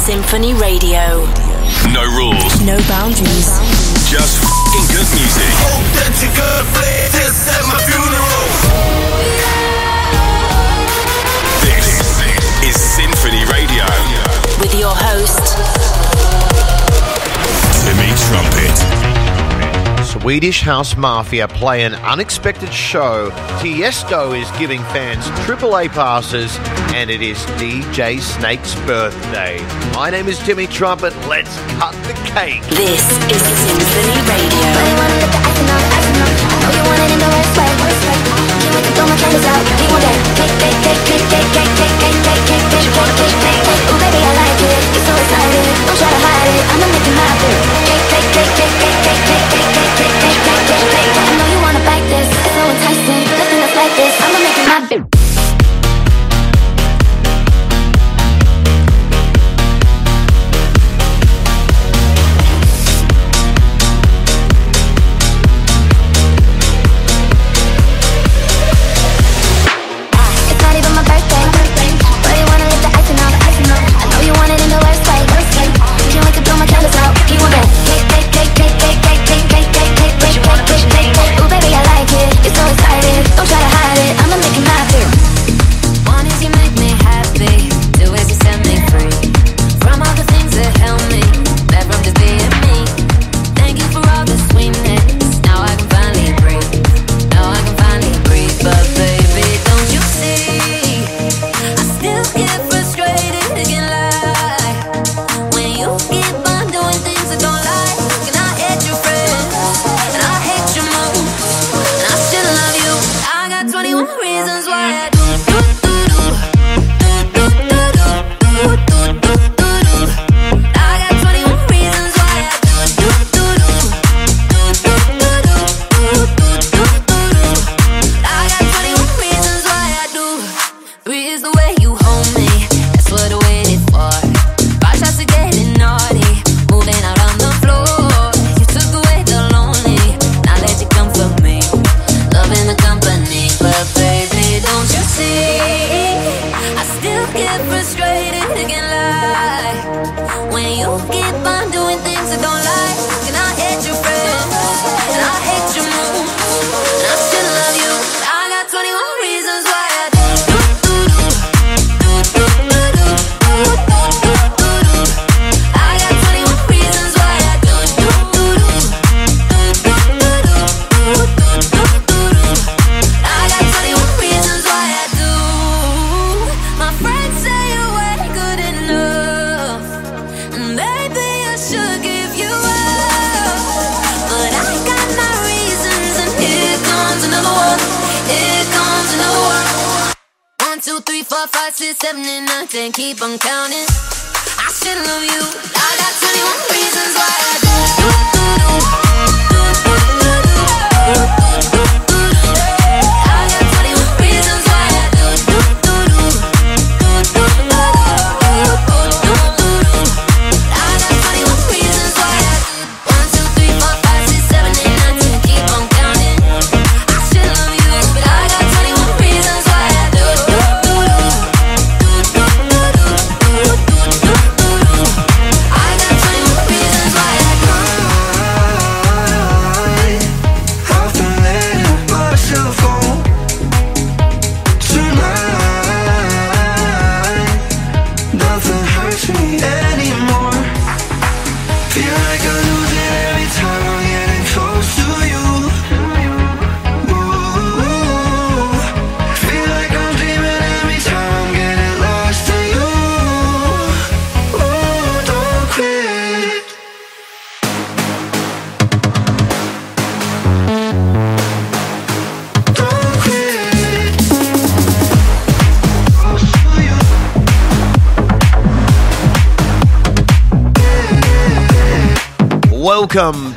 Sinphony Radio. No rules. No boundaries. Just f***ing good music. Good. This is my. Swedish House Mafia play an unexpected show. Tiesto is giving fans AAA passes, and it is DJ Snake's birthday. My name is Timmy Trumpet. Let's cut the cake. This is Sinphony Radio. I'm to I know you wanna bite this, it's so enticing. Nothing that's like this, I'ma make it my bitch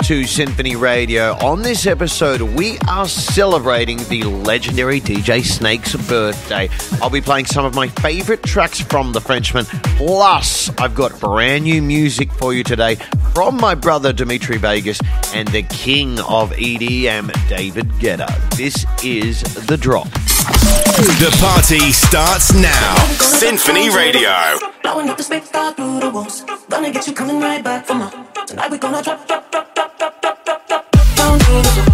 to Sinphony Radio. On this episode, we are celebrating the legendary DJ Snake's birthday. I'll be playing some of my favorite tracks from The Frenchman. Plus, I've got brand new music for you today from my brother Dimitri Vegas and the king of EDM, David Guetta. This is The Drop. The party starts now. Sinphony Radio. Blowing up the space, through the walls. Gonna get you coming right back for more. Tonight we're gonna drop, drop, drop. Ooh.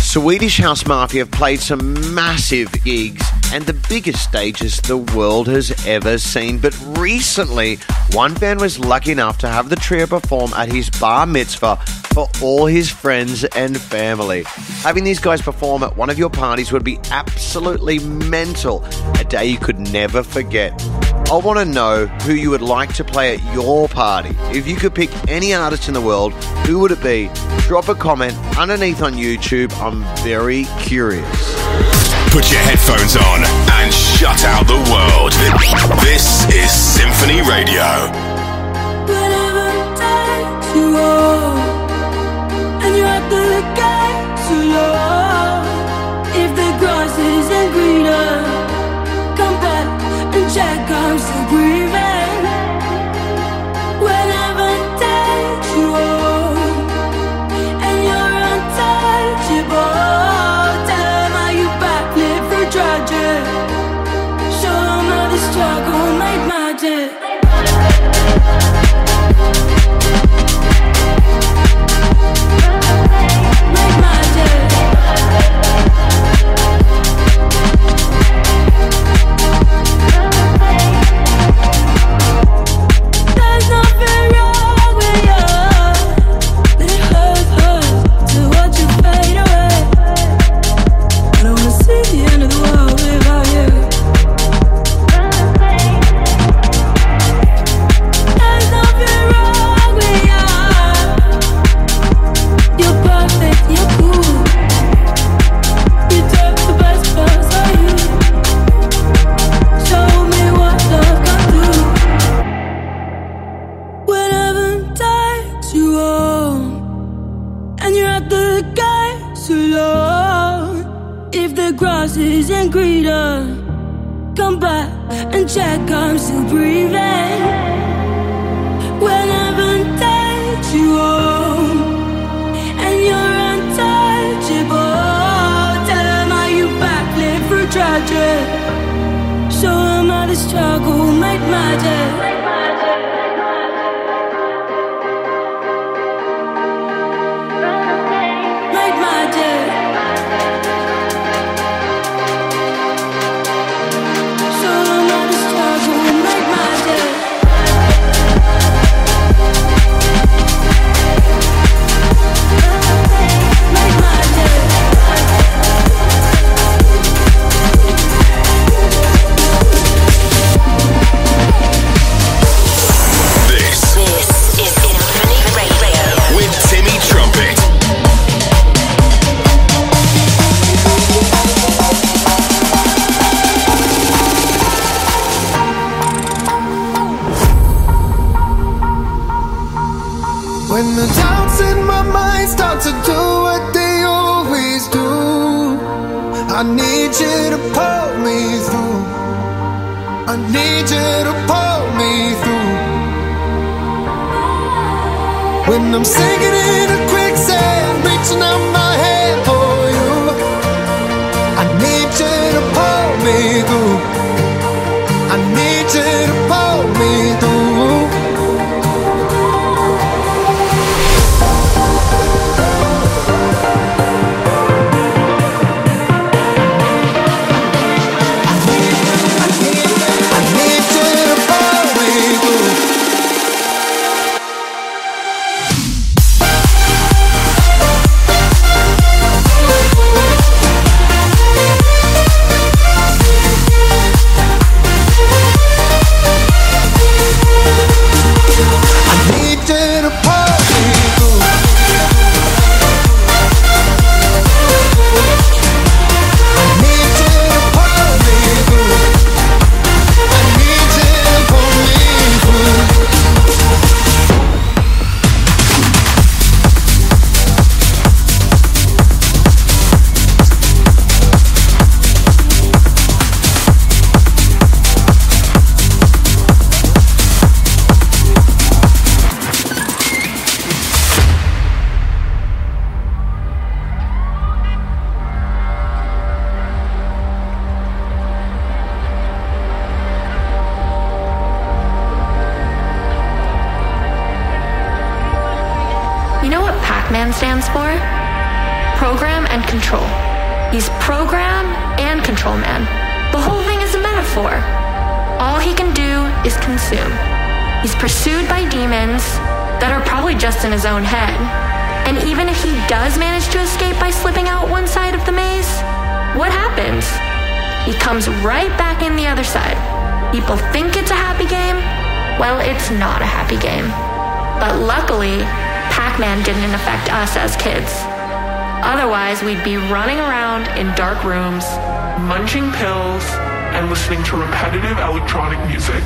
Swedish House Mafia have played some massive gigs and the biggest stages the world has ever seen. But recently, one fan was lucky enough to have the trio perform at his bar mitzvah for all his friends and family. Having these guys perform at one of your parties would be absolutely mental, a day you could never forget. I want to know who you would like to play at your party. If you could pick any artist in the world, who would it be? Drop a comment underneath on YouTube. I'm very curious. Put your headphones on and shut out the world. This is Sinphony Radio the guy to long If the grass isn't greener happy game. But luckily, Pac Man didn't affect us as kids. Otherwise, we'd be running around in dark rooms, munching pills, and listening to repetitive electronic music.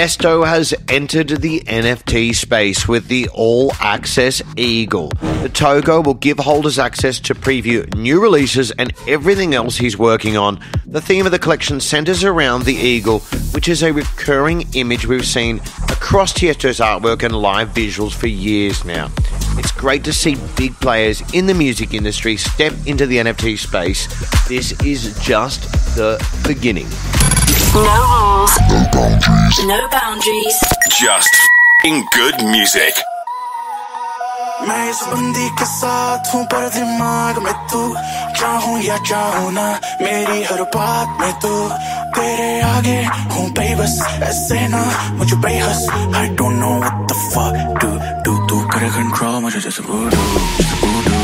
Tiesto has entered the NFT space with the All Access Eagle. The Togo will give holders access to preview new releases and everything else he's working on. The theme of the collection centers around the Eagle, which is a recurring image we've seen across Tiesto's artwork and live visuals for years now. It's great to see big players in the music industry step into the NFT space. This is just the beginning. No rules. No boundaries. No boundaries. Just f***ing good music. मैं इस बंदी के साथ हूँ पर दिमाग में तू चाहूँ या चाहूँ ना मेरी हर बात में तू तेरे आगे हूँ बेबस ऐसे ना मुझे बेहस I don't know what the fuck do do तू करे control मुझे जैसे voodoo जैसे voodoo जैसे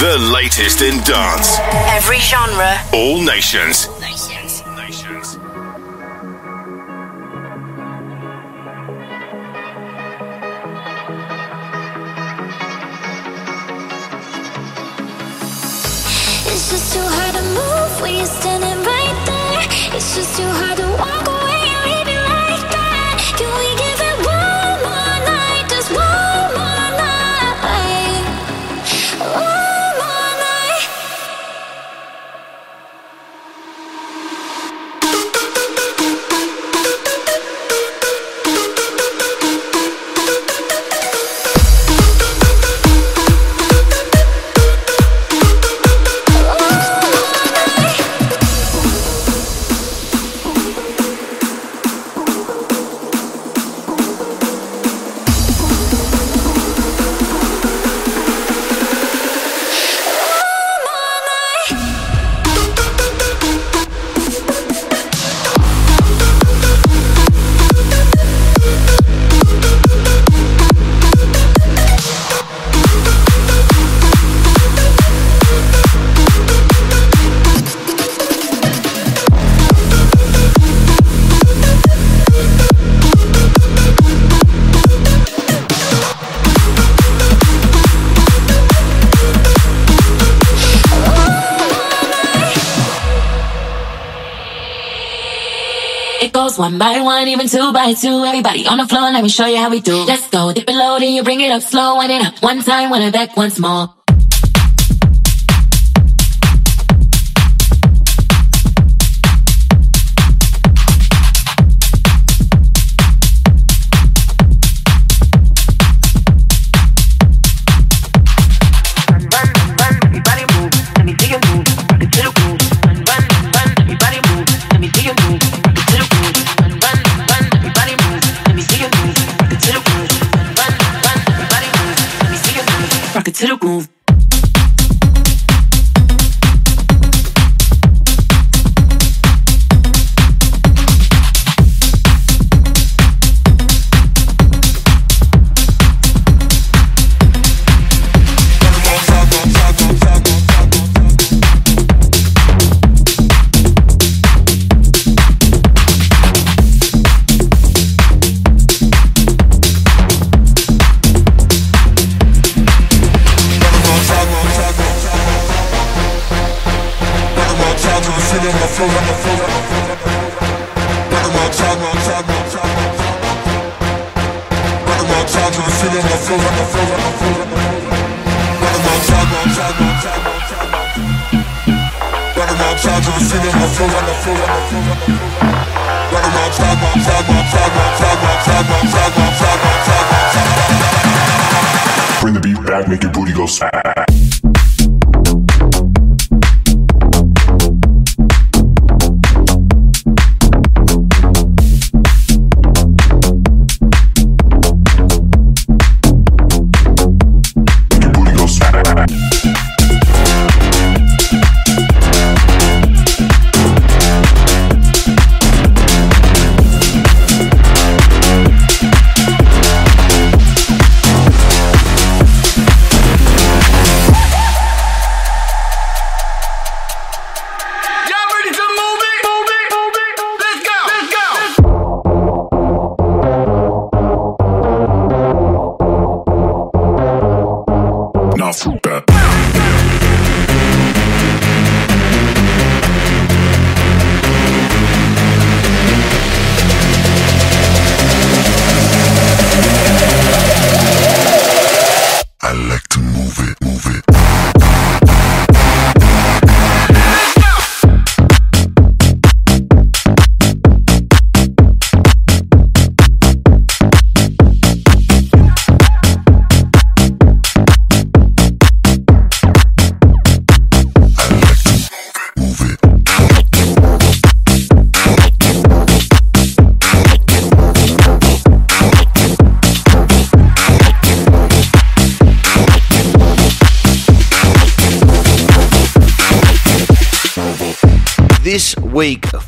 The latest in dance. Every genre. All nations. one, even two by two. Everybody on the floor, let me show you how we do. Let's go, dip it low, then you bring it up slow. One it up, one time, one it back, once more.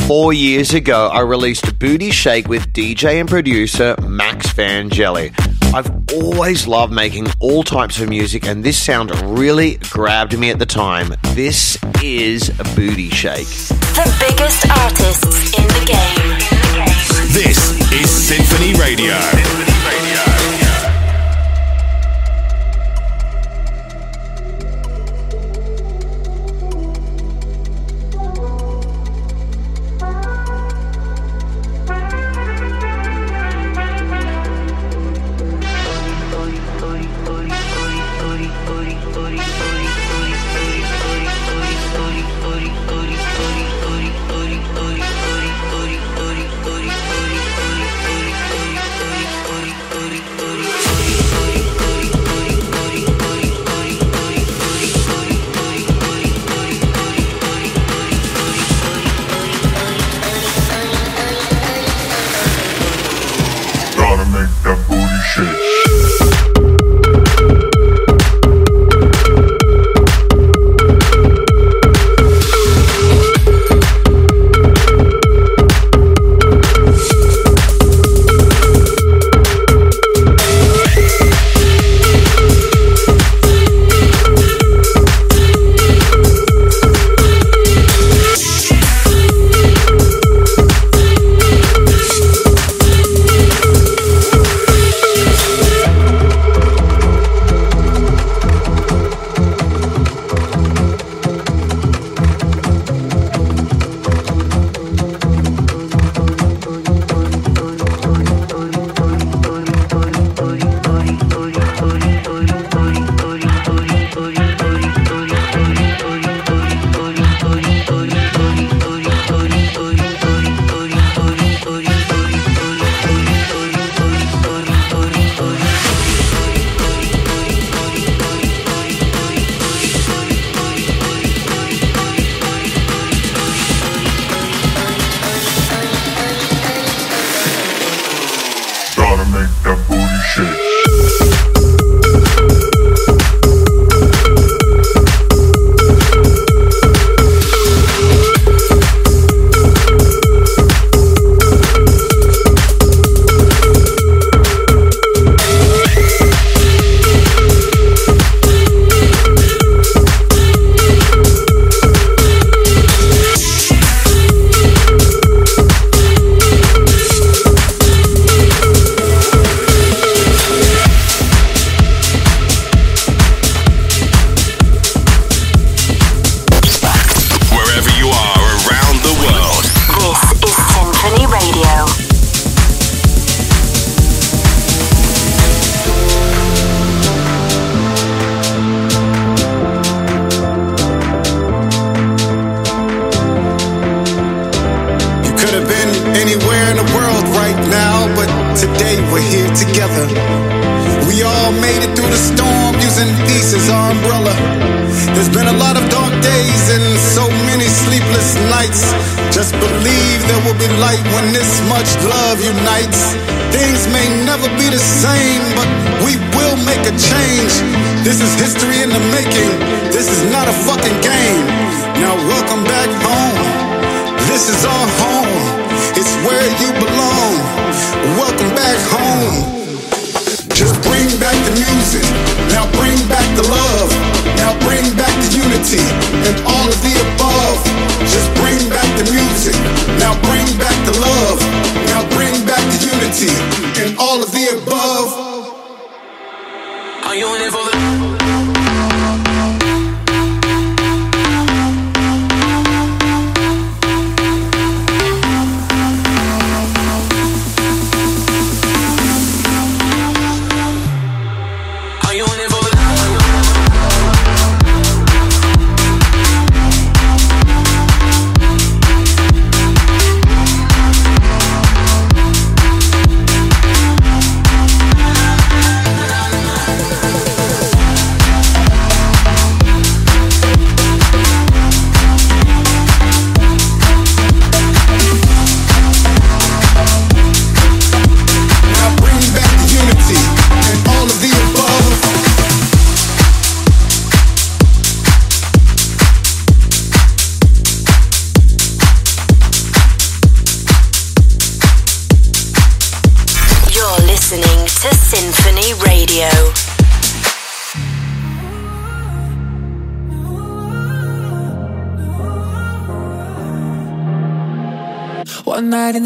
four years ago, I released Booty Shake with DJ and producer Max Vangeli. I've always loved making all types of music, and this sound really grabbed me at the time. This is Booty Shake. The biggest artists in the game. This is Sinphony Radio. Sinphony Radio.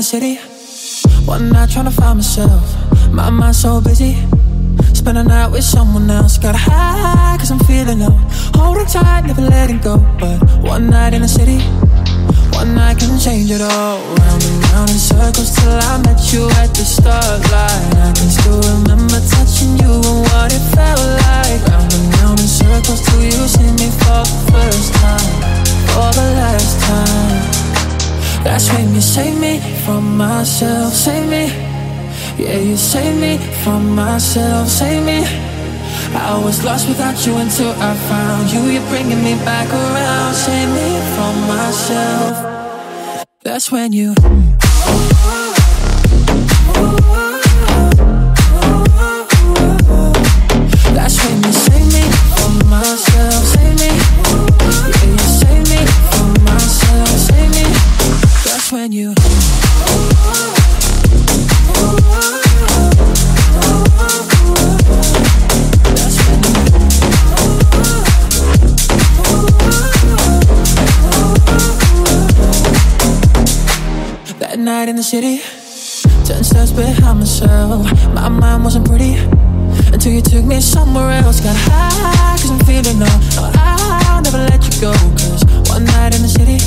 City, one night trying to find myself. My mind's so busy. Spend a night with someone else. Got high, cause I'm feeling low. Holding tight, never letting go. But one night in the city, one night can change it all. Round and round in circles till I met you at the starlight. I can still remember touching you and what it felt like. Round and round in circles till you see me for the first time. For the last time. That's when you save me from myself. Save me. Yeah, you save me from myself. Save me. I was lost without you until I found you. You're bringing me back around. Save me from myself. That's when you. That's when you save me from myself. Save me. Yeah, you save me from myself. Save me. That's when you. Night in the city, ten steps behind myself. My mind wasn't pretty until you took me somewhere else. Got high, cause I'm feeling low. No, I'll never let you go. Cause one night in the city,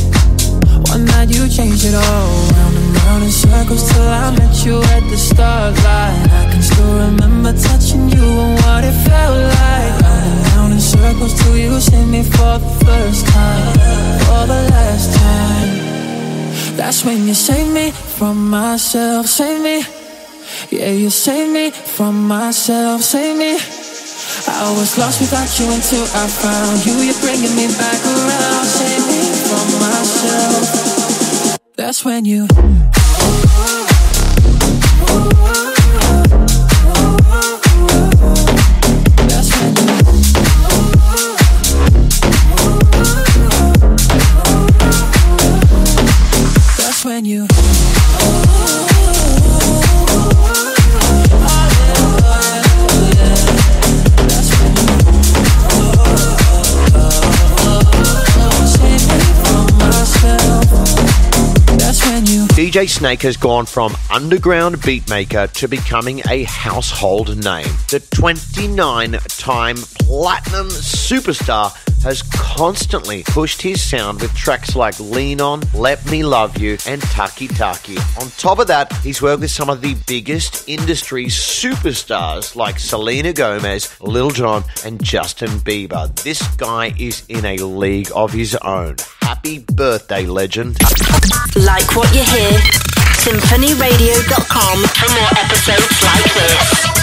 one night you changed it all. Round and round in circles till I met you at the starlight. I can still remember touching you and what it felt like. Round and round in circles till you see me for the first time. For the last time. That's when you save me from myself, save me. Yeah, you save me from myself, save me. I was lost without you until I found you. You're bringing me back around, save me from myself. That's when you. DJ Snake has gone from underground beatmaker to becoming a household name. The 29 time platinum superstar has constantly pushed his sound with tracks like Lean On, Let Me Love You, and Taki Taki. On top of that, he's worked with some of the biggest industry superstars like Selena Gomez, Lil Jon, and Justin Bieber. This guy is in a league of his own. Happy birthday, legend. Like what you hear? SinphonyRadio.com for more episodes like this.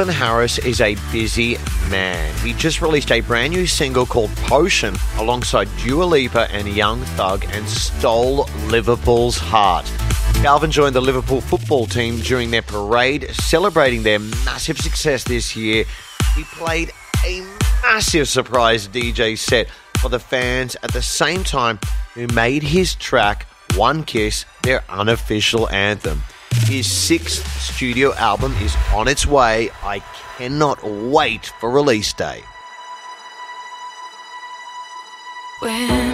Calvin Harris is a busy man. He just released a brand new single called Potion alongside Dua Lipa and Young Thug and stole Liverpool's heart. Calvin joined the Liverpool football team during their parade, celebrating their massive success this year. He played a massive surprise DJ set for the fans at the same time who made his track One Kiss their unofficial anthem. His sixth studio album is on its way. I cannot wait for release day. When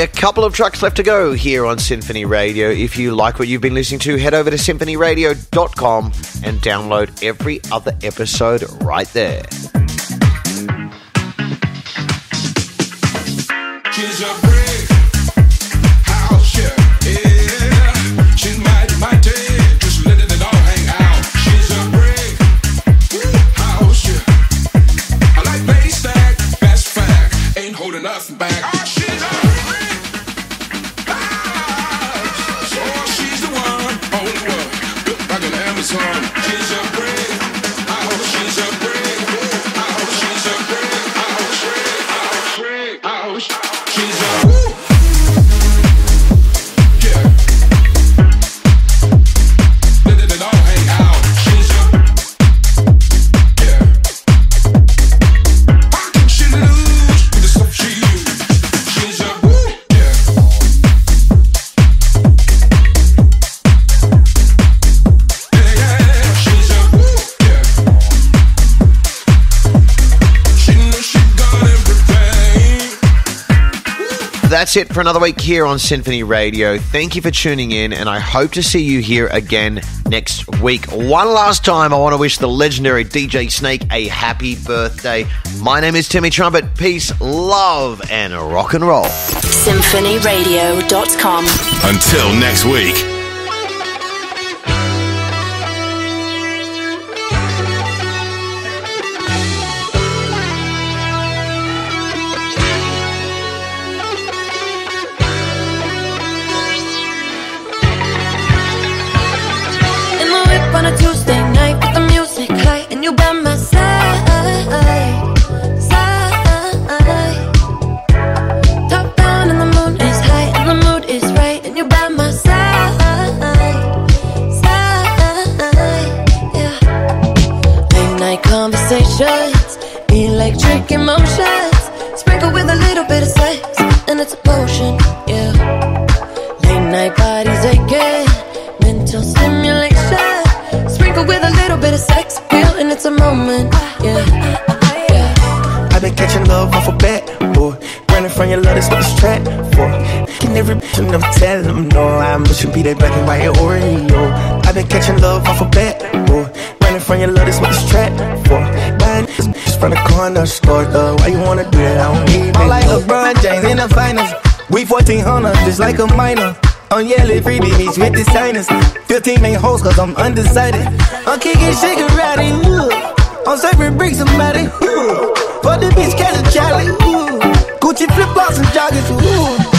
A couple of tracks left to go here on Sinphony Radio. If you like what you've been listening to, head over to sinphonyradio.com and download every other episode right there. That's it for another week here on Sinphony Radio. Thank you for tuning in, and I hope to see you here again next week. One last time, I want to wish the legendary DJ Snake a happy birthday. My name is Timmy Trumpet. Peace, love, and rock and roll. SinphonyRadio.com. Until next week. Sprinkle with a little bit of sex, and it's a potion, yeah. Late night bodies aching, mental stimulation, sprinkle with a little bit of sex appeal, and it's a moment, yeah. I've been catching love off a bat, boy. Running from your love, that's what this track for. Can every bitch and I'm them no. I'm pushing be that black and white Oreo. I've been catching love off a bat, boy. Running from your love, that's what this from the corner store, though. Why you wanna do that? I don't need I'm like LeBron James in the finals. We 1400, just like a minor. On yellow free beach with the signers. 15 main hoes, cause I'm undecided. I'm kicking rowdy, ooh. I'm serving bricks somebody, ooh. For the bitch, catch a Charlie, ooh. Gucci flip flops and joggers, ooh.